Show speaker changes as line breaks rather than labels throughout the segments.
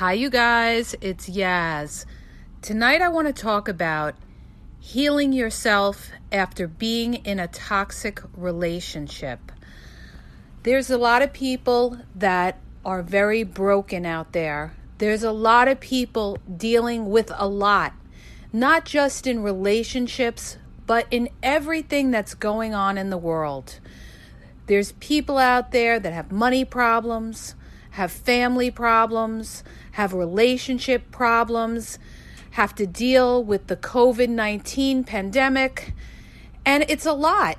Hi, you guys, it's Yaz. Tonight I want to talk about healing yourself after being in a toxic relationship. There's a lot of people that are very broken out there. There's a lot of people dealing with a lot, not just in relationships, but in everything that's going on in the world. There's people out there that have money problems, have family problems, have relationship problems, have to deal with the COVID 19 pandemic. And it's a lot.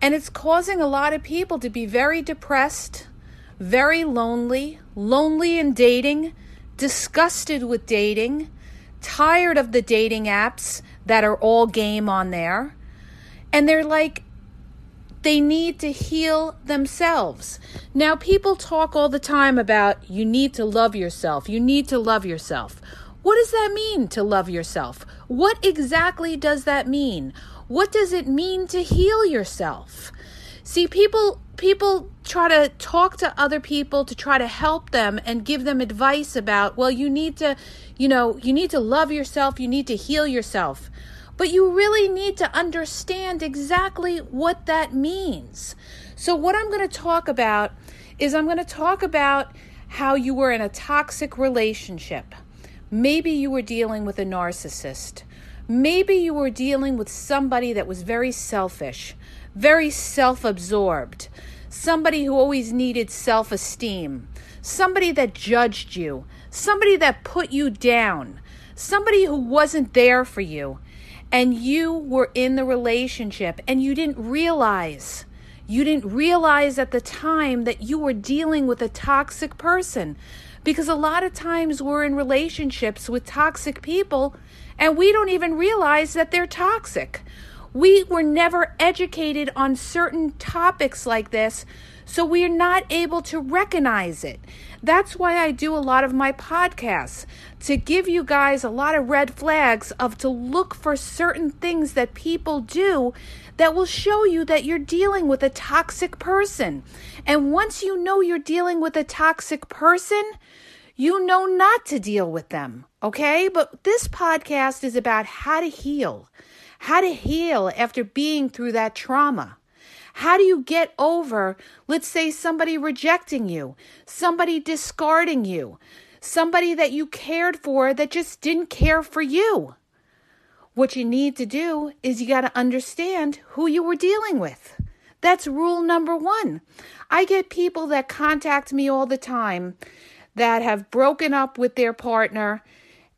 And it's causing a lot of people to be very depressed, very lonely, lonely in dating, disgusted with dating, tired of the dating apps that are all game on there. And they're like, they need to heal themselves. Now, people talk all the time about you need to love yourself. You need to love yourself. What does that mean to love yourself? What exactly does that mean? What does it mean to heal yourself? See, people people try to talk to other people to try to help them and give them advice about, well, you need to, you know, you need to love yourself, you need to heal yourself. But you really need to understand exactly what that means. So, what I'm going to talk about is I'm going to talk about how you were in a toxic relationship. Maybe you were dealing with a narcissist. Maybe you were dealing with somebody that was very selfish, very self absorbed, somebody who always needed self esteem, somebody that judged you, somebody that put you down, somebody who wasn't there for you and you were in the relationship and you didn't realize you didn't realize at the time that you were dealing with a toxic person because a lot of times we're in relationships with toxic people and we don't even realize that they're toxic. We were never educated on certain topics like this, so we are not able to recognize it. That's why I do a lot of my podcasts to give you guys a lot of red flags of to look for certain things that people do that will show you that you're dealing with a toxic person. And once you know you're dealing with a toxic person, you know not to deal with them. Okay? But this podcast is about how to heal, how to heal after being through that trauma. How do you get over, let's say, somebody rejecting you, somebody discarding you, somebody that you cared for that just didn't care for you? What you need to do is you got to understand who you were dealing with. That's rule number one. I get people that contact me all the time that have broken up with their partner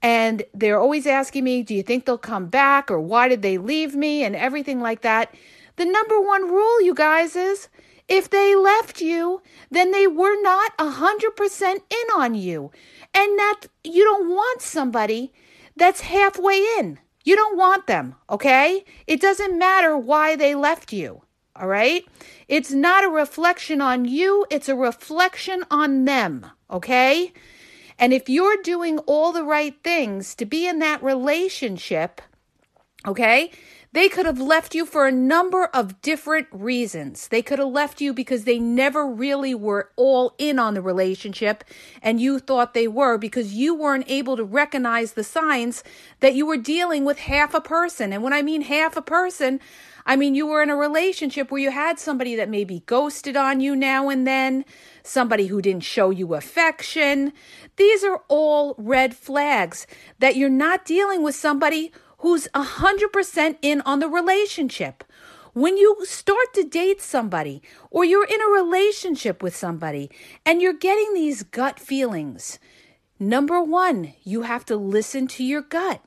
and they're always asking me, Do you think they'll come back? or Why did they leave me? and everything like that. The number one rule, you guys, is if they left you, then they were not a 100% in on you. And that you don't want somebody that's halfway in. You don't want them, okay? It doesn't matter why they left you, all right? It's not a reflection on you, it's a reflection on them, okay? And if you're doing all the right things to be in that relationship, okay, They could have left you for a number of different reasons. They could have left you because they never really were all in on the relationship and you thought they were because you weren't able to recognize the signs that you were dealing with half a person. And when I mean half a person, I mean, you were in a relationship where you had somebody that maybe ghosted on you now and then, somebody who didn't show you affection. These are all red flags that you're not dealing with somebody who's 100% in on the relationship. When you start to date somebody or you're in a relationship with somebody and you're getting these gut feelings, number one, you have to listen to your gut.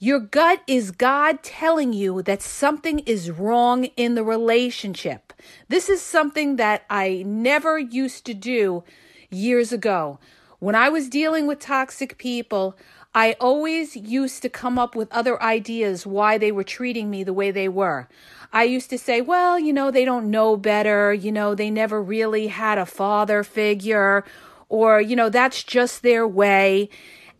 Your gut is God telling you that something is wrong in the relationship. This is something that I never used to do years ago. When I was dealing with toxic people, I always used to come up with other ideas why they were treating me the way they were. I used to say, well, you know, they don't know better. You know, they never really had a father figure, or, you know, that's just their way.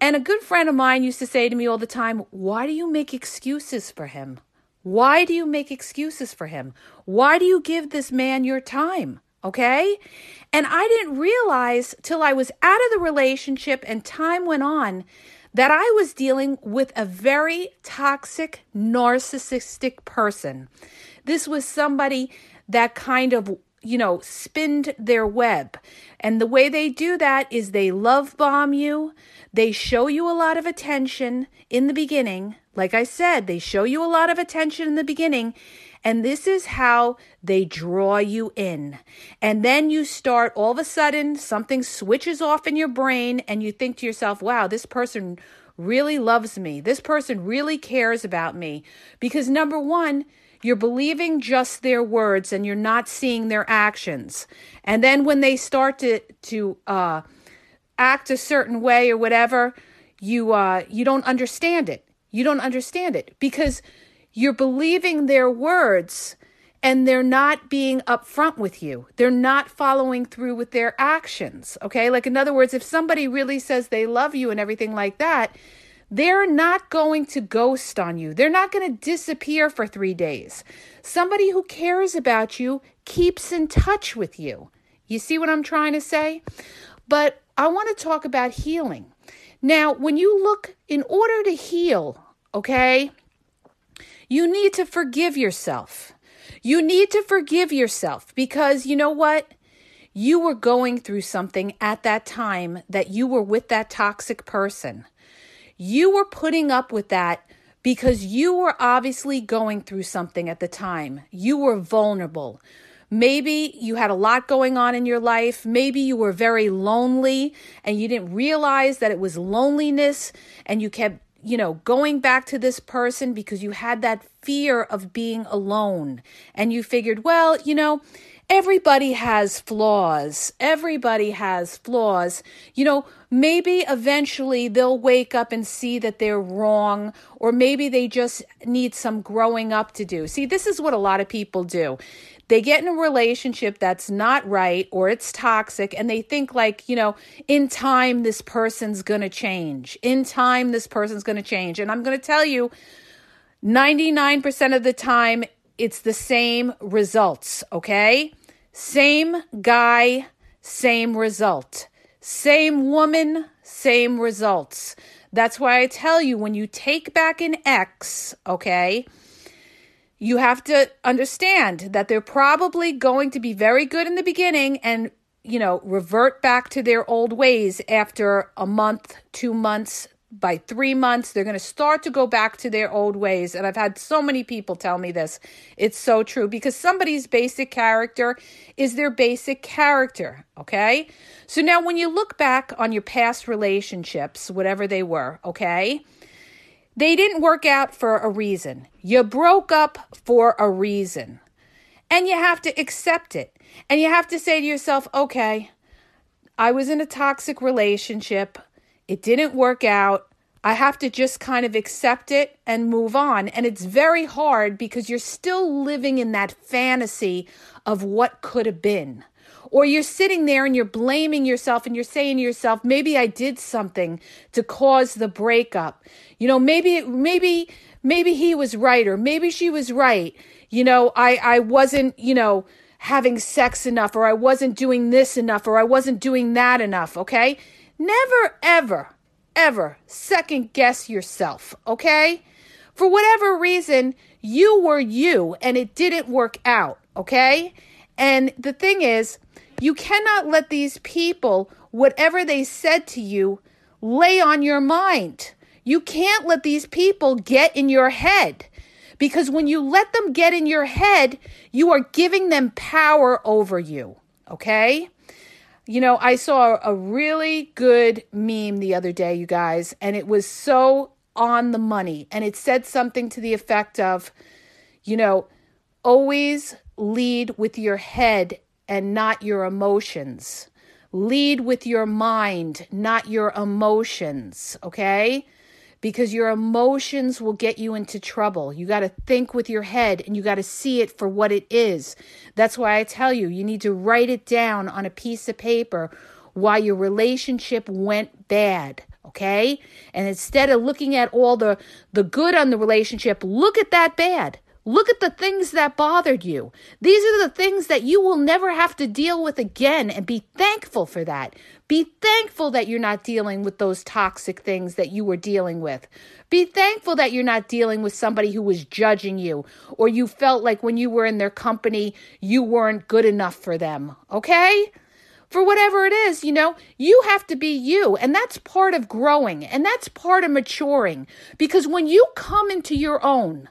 And a good friend of mine used to say to me all the time, Why do you make excuses for him? Why do you make excuses for him? Why do you give this man your time? Okay. And I didn't realize till I was out of the relationship and time went on that I was dealing with a very toxic, narcissistic person. This was somebody that kind of you know, spinned their web. And the way they do that is they love bomb you. They show you a lot of attention in the beginning. Like I said, they show you a lot of attention in the beginning. And this is how they draw you in. And then you start, all of a sudden, something switches off in your brain, and you think to yourself, wow, this person really loves me. This person really cares about me. Because number one, you're believing just their words and you're not seeing their actions. And then when they start to to uh, act a certain way or whatever, you uh, you don't understand it. You don't understand it because you're believing their words and they're not being upfront with you. They're not following through with their actions. Okay, like in other words, if somebody really says they love you and everything like that they're not going to ghost on you. They're not going to disappear for three days. Somebody who cares about you keeps in touch with you. You see what I'm trying to say? But I want to talk about healing. Now, when you look, in order to heal, okay, you need to forgive yourself. You need to forgive yourself because you know what? You were going through something at that time that you were with that toxic person. You were putting up with that because you were obviously going through something at the time. You were vulnerable. Maybe you had a lot going on in your life. Maybe you were very lonely and you didn't realize that it was loneliness and you kept, you know, going back to this person because you had that fear of being alone. And you figured, well, you know, everybody has flaws. Everybody has flaws. You know, maybe eventually they'll wake up and see that they're wrong, or maybe they just need some growing up to do. See, this is what a lot of people do. They get in a relationship that's not right or it's toxic, and they think, like, you know, in time, this person's going to change. In time, this person's going to change. And I'm going to tell you, 99% of the time, it's the same results, okay? Same guy, same result. Same woman, same results. That's why I tell you when you take back an ex, okay, you have to understand that they're probably going to be very good in the beginning and, you know, revert back to their old ways after a month, two months, by three months, they're going to start to go back to their old ways. And I've had so many people tell me this. It's so true because somebody's basic character is their basic character. Okay. So now when you look back on your past relationships, whatever they were, okay, they didn't work out for a reason. You broke up for a reason. And you have to accept it. And you have to say to yourself, okay, I was in a toxic relationship. It didn't work out. I have to just kind of accept it and move on. And it's very hard because you're still living in that fantasy of what could have been. Or you're sitting there and you're blaming yourself and you're saying to yourself, maybe I did something to cause the breakup. You know, maybe, maybe, maybe he was right or maybe she was right. You know, I, I wasn't, you know, having sex enough or I wasn't doing this enough or I wasn't doing that enough, okay? Never, ever, ever second guess yourself, okay? For whatever reason, you were you and it didn't work out, okay? And the thing is, you cannot let these people, whatever they said to you, lay on your mind. You can't let these people get in your head. Because when you let them get in your head, you are giving them power over you. Okay? You know, I saw a really good meme the other day, you guys, and it was so on the money. And it said something to the effect of, you know, always lead with your head and not your emotions. Lead with your mind, not your emotions, okay? Because your emotions will get you into trouble. You got to think with your head and you got to see it for what it is. That's why I tell you, you need to write it down on a piece of paper why your relationship went bad okay and instead of looking at all the the good on the relationship look at that bad Look at the things that bothered you. These are the things that you will never have to deal with again and be thankful for that. Be thankful that you're not dealing with those toxic things that you were dealing with. Be thankful that you're not dealing with somebody who was judging you or you felt like when you were in their company, you weren't good enough for them. Okay? for whatever it is, you know, you have to be you. And that's part of growing and that's part of maturing. Because when you come into your own,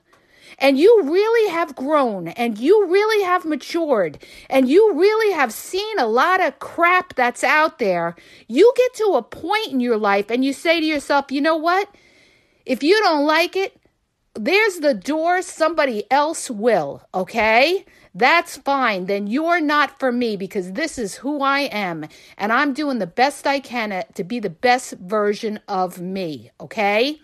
and you really have grown and you really have matured and you really have seen a lot of crap that's out there, you get to a point in your life and you say to yourself, you know what? If you don't like it, there's the door, somebody else will, okay? That's fine. Then you're not for me because this is who I am. And I'm doing the best I can to be the best version of me. Okay.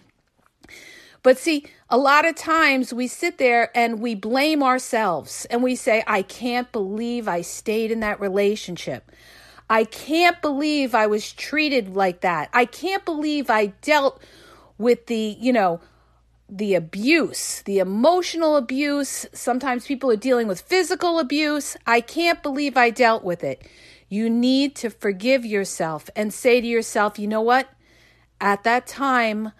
But see, a lot of times we sit there and we blame ourselves and we say, I can't believe I stayed in that relationship. I can't believe I was treated like that. I can't believe I dealt with the, you know, the abuse, the emotional abuse. Sometimes people are dealing with physical abuse. I can't believe I dealt with it. You need to forgive yourself and say to yourself, you know what? At that time,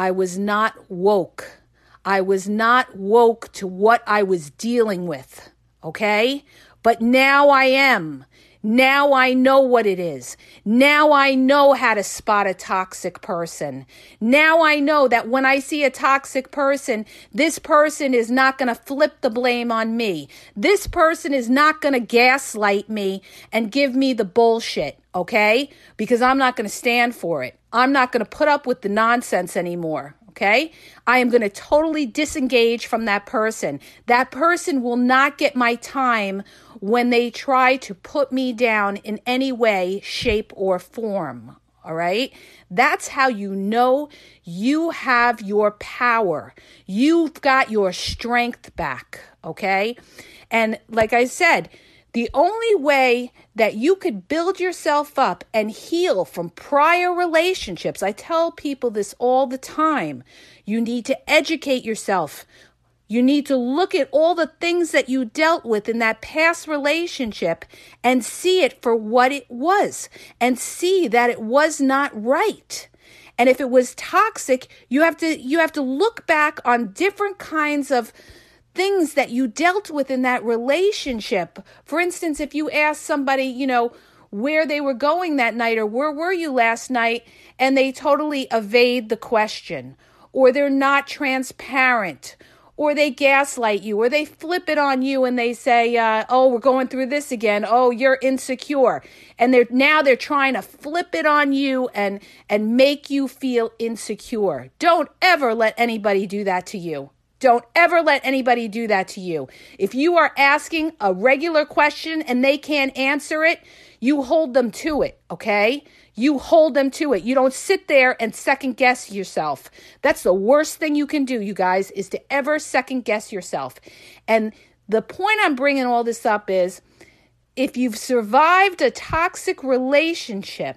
I was not woke. I was not woke to what I was dealing with. Okay? But now I am. Now I know what it is. Now I know how to spot a toxic person. Now I know that when I see a toxic person, this person is not going to flip the blame on me. This person is not going to gaslight me and give me the bullshit, okay? Because I'm not going to stand for it. I'm not going to put up with the nonsense anymore. Okay. I am going to totally disengage from that person. That person will not get my time when they try to put me down in any way, shape, or form. All right. That's how you know you have your power. You've got your strength back. Okay. And like I said, the only way that you could build yourself up and heal from prior relationships, I tell people this all the time. You need to educate yourself. You need to look at all the things that you dealt with in that past relationship and see it for what it was and see that it was not right. And if it was toxic, you have to you have to look back on different kinds of things that you dealt with in that relationship. For instance, if you ask somebody, you know, where they were going that night or where were you last night, and they totally evade the question, or they're not transparent, or they gaslight you, or they flip it on you and they say, uh, "Oh, we're going through this again. Oh, you're insecure," and they're now they're trying to flip it on you and and make you feel insecure. Don't ever let anybody do that to you. Don't ever let anybody do that to you. If you are asking a regular question and they can't answer it, you hold them to it, okay? You hold them to it. You don't sit there and second guess yourself. That's the worst thing you can do, you guys, is to ever second guess yourself. And the point I'm bringing all this up is if you've survived a toxic relationship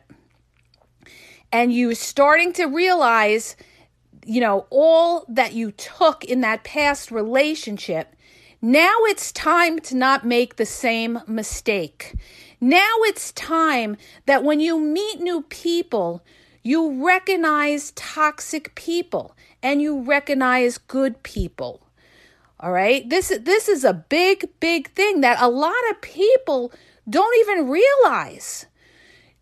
and you're starting to realize you know, all that you took in that past relationship, now it's time to not make the same mistake. Now it's time that when you meet new people, you recognize toxic people and you recognize good people. All right? This this is a big big thing that a lot of people don't even realize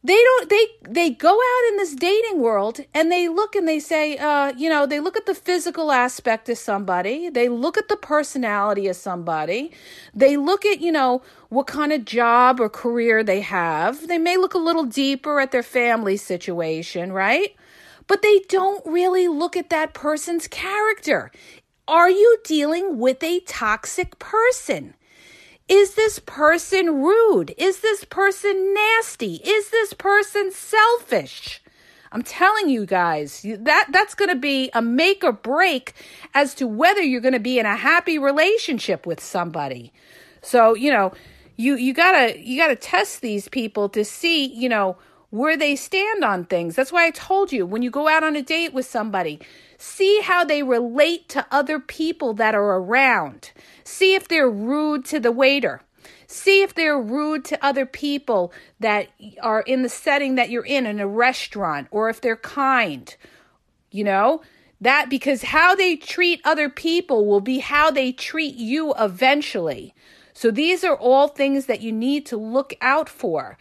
they don't they they go out in this dating world and they look and they say uh you know they look at the physical aspect of somebody. They look at the personality of somebody. They look at you know what kind of job or career they have. They may look a little deeper at their family situation right? But they don't really look at that person's character. Are you dealing with a toxic person is this person rude? Is this person nasty? Is this person selfish? I'm telling you guys, that that's going to be a make or break as to whether you're going to be in a happy relationship with somebody. So, you know, you you got to you got to test these people to see, you know, where they stand on things. That's why I told you when you go out on a date with somebody, see how they relate to other people that are around. See if they're rude to the waiter. See if they're rude to other people that are in the setting that you're in, in a restaurant, or if they're kind. You know, that because how they treat other people will be how they treat you eventually. So these are all things that you need to look out for.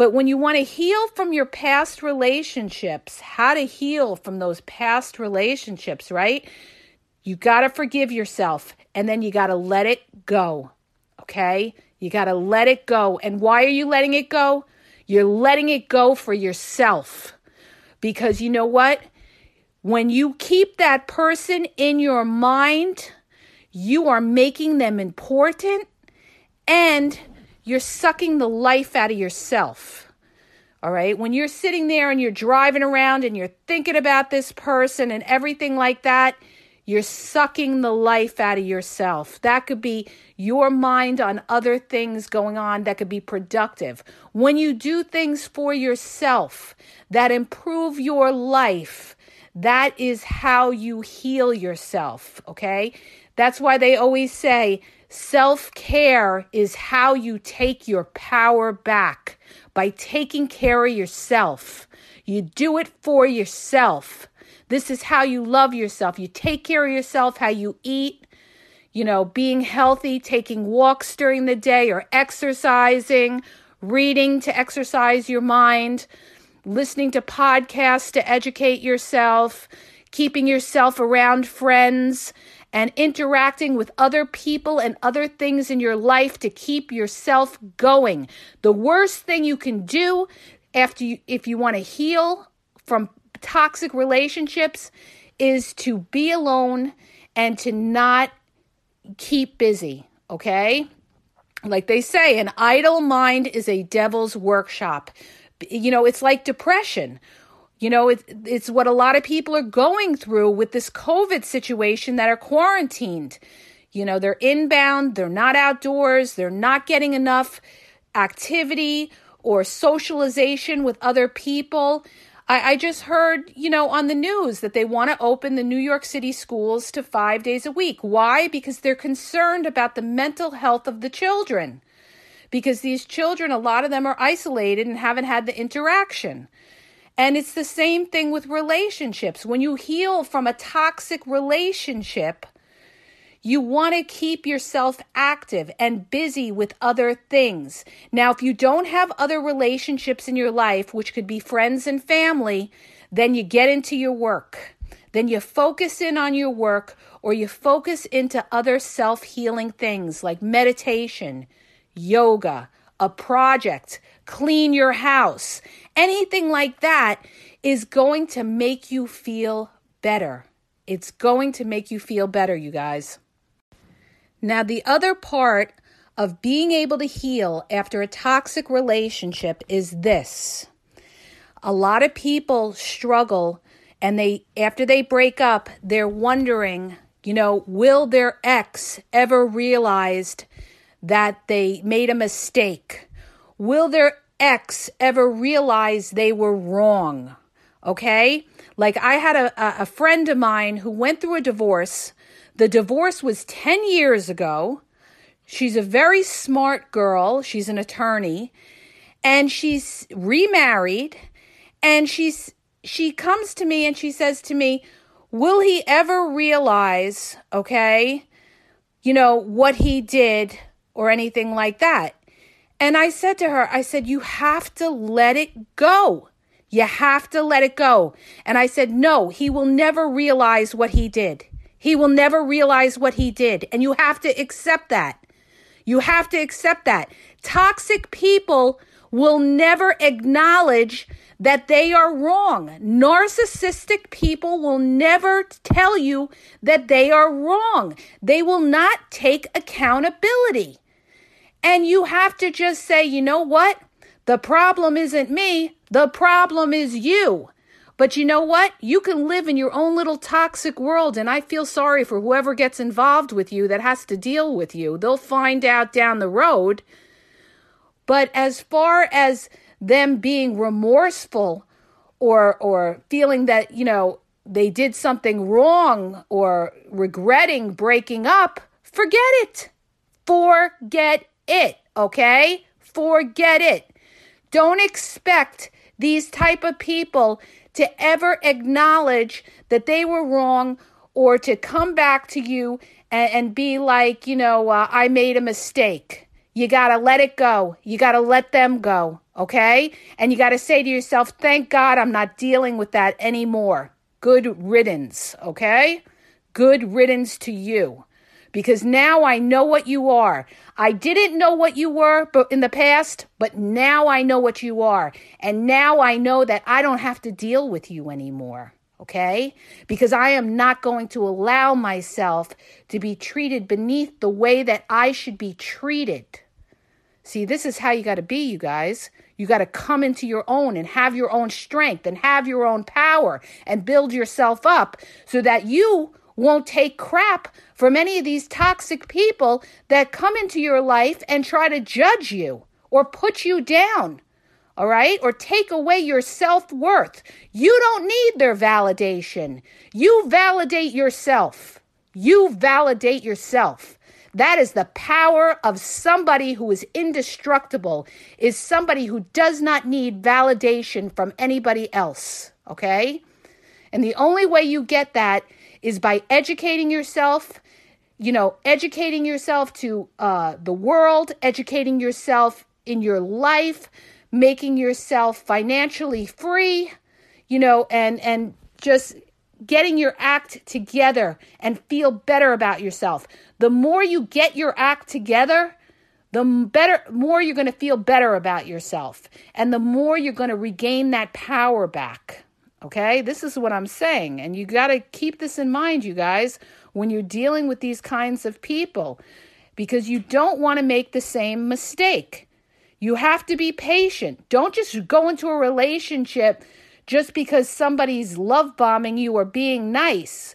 But when you want to heal from your past relationships, how to heal from those past relationships, right? You got to forgive yourself and then you got to let it go. Okay? You got to let it go. And why are you letting it go? You're letting it go for yourself. Because you know what? When you keep that person in your mind, you are making them important and you're sucking the life out of yourself. All right. When you're sitting there and you're driving around and you're thinking about this person and everything like that, you're sucking the life out of yourself. That could be your mind on other things going on that could be productive. When you do things for yourself that improve your life, that is how you heal yourself. Okay. That's why they always say, Self care is how you take your power back by taking care of yourself. You do it for yourself. This is how you love yourself. You take care of yourself, how you eat, you know, being healthy, taking walks during the day or exercising, reading to exercise your mind, listening to podcasts to educate yourself, keeping yourself around friends and interacting with other people and other things in your life to keep yourself going. The worst thing you can do after you, if you want to heal from toxic relationships is to be alone and to not keep busy, okay? Like they say, an idle mind is a devil's workshop. You know, it's like depression. You know, it, it's what a lot of people are going through with this COVID situation that are quarantined. You know, they're inbound, they're not outdoors, they're not getting enough activity or socialization with other people. I, I just heard, you know, on the news that they want to open the New York City schools to five days a week. Why? Because they're concerned about the mental health of the children. Because these children, a lot of them are isolated and haven't had the interaction. And it's the same thing with relationships. When you heal from a toxic relationship, you want to keep yourself active and busy with other things. Now, if you don't have other relationships in your life, which could be friends and family, then you get into your work. Then you focus in on your work or you focus into other self healing things like meditation, yoga, a project, clean your house, anything like that is going to make you feel better. It's going to make you feel better, you guys. Now, the other part of being able to heal after a toxic relationship is this. A lot of people struggle and they after they break up, they're wondering, you know, will their ex ever realized that they made a mistake? Will their ex ever realize they were wrong? Okay? Like I had a, a friend of mine who went through a divorce. The divorce was 10 years ago. She's a very smart girl. She's an attorney. And she's remarried. And she's she comes to me and she says to me, Will he ever realize, okay, you know, what he did or anything like that? And I said to her, I said, You have to let it go. You have to let it go. And I said, No, he will never realize what he did. He will never realize what he did. And you have to accept that. You have to accept that. Toxic people will never acknowledge that they are wrong. Narcissistic people will never tell you that they are wrong. They will not take accountability. And you have to just say, you know what? The problem isn't me, the problem is you. But you know what? You can live in your own little toxic world, and I feel sorry for whoever gets involved with you that has to deal with you. They'll find out down the road. But as far as them being remorseful or or feeling that, you know, they did something wrong or regretting breaking up, forget it. Forget it, okay? Forget it. Don't expect these type of people to ever acknowledge that they were wrong or to come back to you and, and be like, you know, uh, I made a mistake. You got to let it go. You got to let them go, okay? And you got to say to yourself, thank God I'm not dealing with that anymore. Good riddance, okay? Good riddance to you because now I know what you are. I didn't know what you were but in the past, but now I know what you are. And now I know that I don't have to deal with you anymore. Okay? Because I am not going to allow myself to be treated beneath the way that I should be treated. See, this is how you got to be, you guys. You got to come into your own and have your own strength and have your own power and build yourself up so that you won't take crap from any of these toxic people that come into your life and try to judge you or put you down. All right? Or take away your self worth. You don't need their validation. You validate yourself. You validate yourself. That is the power of somebody who is indestructible, is somebody who does not need validation from anybody else. Okay? And the only way you get that is by educating yourself, you know, educating yourself to uh, the world, educating yourself in your life, making yourself financially free, you know, and and just getting your act together and feel better about yourself. The more you get your act together, the better more you're going to feel better about yourself and the more you're going to regain that power back. Okay, this is what I'm saying. And you got to keep this in mind, you guys, when you're dealing with these kinds of people, because you don't want to make the same mistake. You have to be patient. Don't just go into a relationship just because somebody's love bombing you or being nice.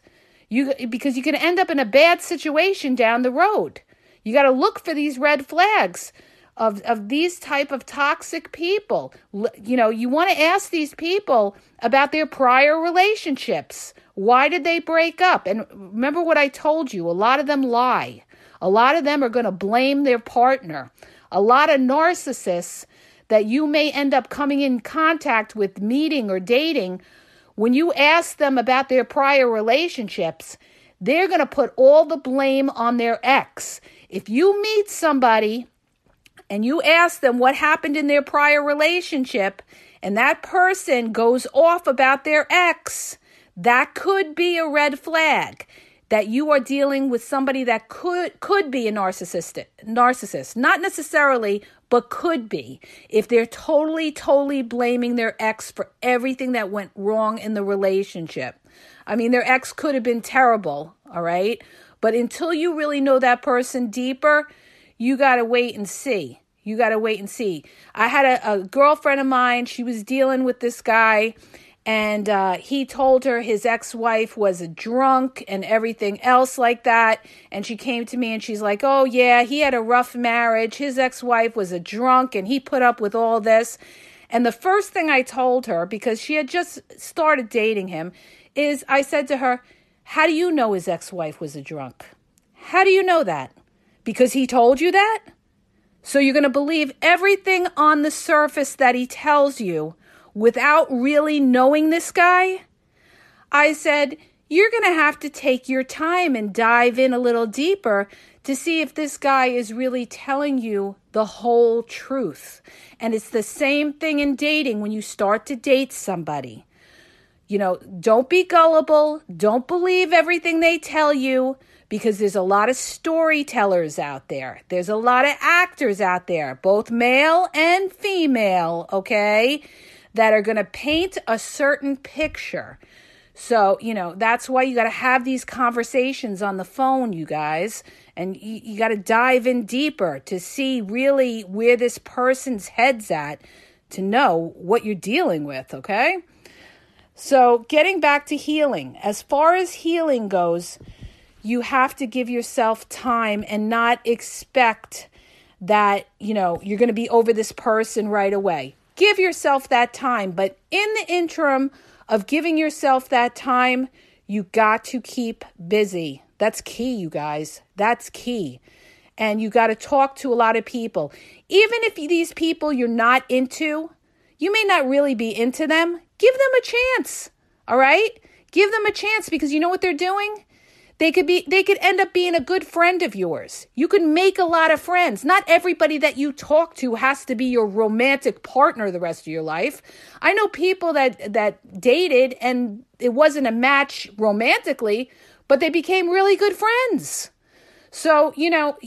You because you can end up in a bad situation down the road. You got to look for these red flags of, of these type of toxic people. You know, you want to ask these people about their prior relationships. Why did they break up? And remember what I told you, a lot of them lie. A lot of them are going to blame their partner. A lot of narcissists that you may end up coming in contact with meeting or dating when you ask them about their prior relationships, they're going to put all the blame on their ex. If you meet somebody and you ask them what happened in their prior relationship, and that person goes off about their ex, that could be a red flag that you are dealing with somebody that could could be a narcissistic narcissist. Not necessarily but could be. If they're totally totally blaming their ex for everything that went wrong in the relationship. I mean their ex could have been terrible all right? But until you really know that person deeper you got to wait and see. You got to wait and see. I had a, a, girlfriend of mine, she was dealing with this guy, and uh, he told her his ex wife was a drunk and everything else like that. And she came to me and she's like, Oh, yeah, he had a rough marriage. His ex wife was a drunk and he put up with all this. And the first thing I told her, because she had just started dating him, is I said to her, How do you know his ex wife was a drunk? How do you know that? Because he told you that? So you're going to believe everything on the surface that he tells you without really knowing this guy? I said, You're going to have to take your time and dive in a little deeper to see if this guy is really telling you the whole truth. And it's the same thing in dating when you start to date somebody. You know, don't be gullible, don't believe everything they tell you because there's a lot of storytellers out there. There's a lot of actors out there, both male and female, okay, that are going to paint a certain picture. So, you know, that's why you got to have these conversations on the phone, you guys. And you, you got to dive in deeper to see really where this person's head's at to know what you're dealing with, okay? So, getting back to healing, as far as healing goes, you have to give yourself time and not expect that, you know, you're going to be over this person right away. Give yourself that time, but in the interim, of giving yourself that time, you got to keep busy. That's key, you guys. That's key. And you got to talk to a lot of people. Even if these people you're not into, you may not really be into them, give them a chance. All right? Give them a chance because you know what they're doing? They could be they could end up being a good friend of yours. You can make a lot of friends. Not everybody that you talk to has to be your romantic partner the rest of your life. I know people that that dated and it wasn't a match romantically, but they became really good friends. So, you know,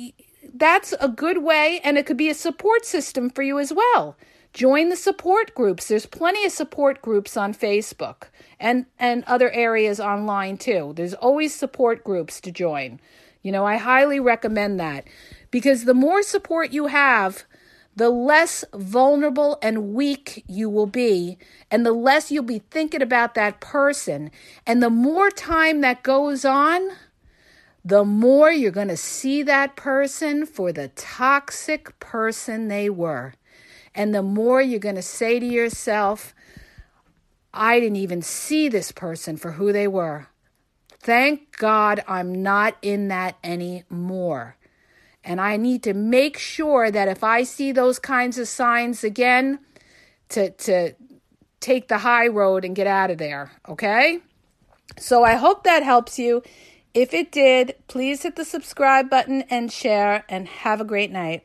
that's a good way and it could be a support system for you as well. Join the support groups. There's plenty of support groups on Facebook and and other areas online too. There's always support groups to join. You know, I highly recommend that because the more support you have, the less vulnerable and weak you will be, and the less you'll be thinking about that person. And the more time that goes on, the more you're going to see that person for the toxic person they were. And the more you're going to say to yourself, I didn't even see this person for who they were. Thank God I'm not in that anymore. And I need to make sure that if I see those kinds of signs again, to, to take the high road and get out of there. Okay? So I hope that helps you. If it did, please hit the subscribe button and share, and have a great night.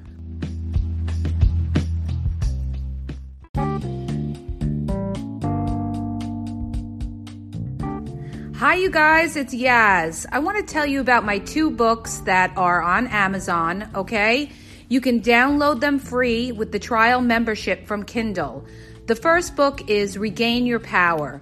Hi, you guys, it's Yaz. I want to tell you about my two books that are on Amazon, okay? You can download them free with the trial membership from Kindle. The first book is Regain Your Power.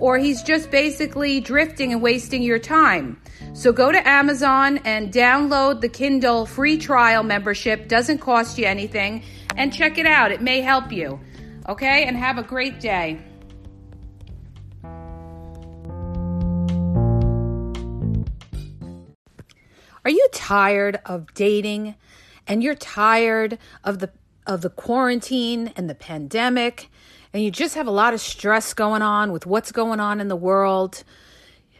or he's just basically drifting and wasting your time. So go to Amazon and download the Kindle free trial membership. Doesn't cost you anything and check it out. It may help you. Okay? And have a great day. Are you tired of dating and you're tired of the of the quarantine and the pandemic, and you just have a lot of stress going on with what's going on in the world.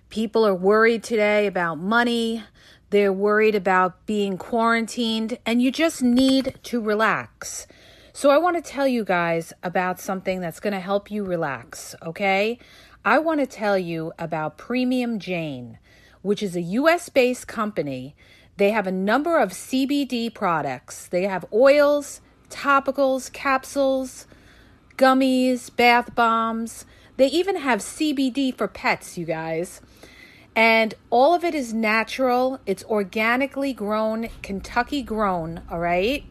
People are worried today about money. They're worried about being quarantined, and you just need to relax. So, I want to tell you guys about something that's going to help you relax, okay? I want to tell you about Premium Jane, which is a US based company. They have a number of CBD products, they have oils, topicals, capsules, gummies, bath bombs. They even have CBD for pets, you guys. And all of it is natural. It's organically grown, Kentucky grown, all right?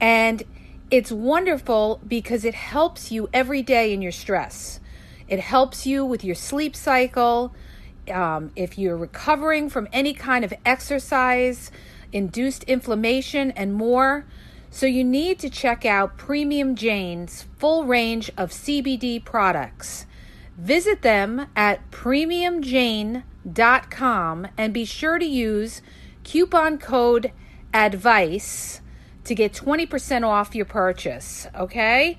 And it's wonderful because it helps you every day in your stress. It helps you with your sleep cycle. Um, if you're recovering from any kind of exercise, induced inflammation, and more. So, you need to check out Premium Jane's full range of CBD products. Visit them at premiumjane.com and be sure to use coupon code ADVICE to get 20% off your purchase. Okay?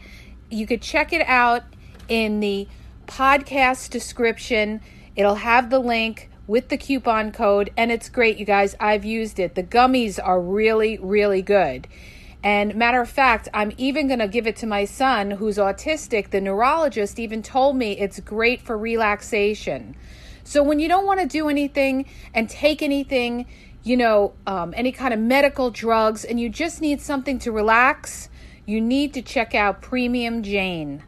You could check it out in the podcast description. It'll have the link with the coupon code, and it's great, you guys. I've used it. The gummies are really, really good. And matter of fact, I'm even going to give it to my son who's autistic. The neurologist even told me it's great for relaxation. So when you don't want to do anything and take anything, you know, um, any kind of medical drugs, and you just need something to relax, you need to check out Premium Jane.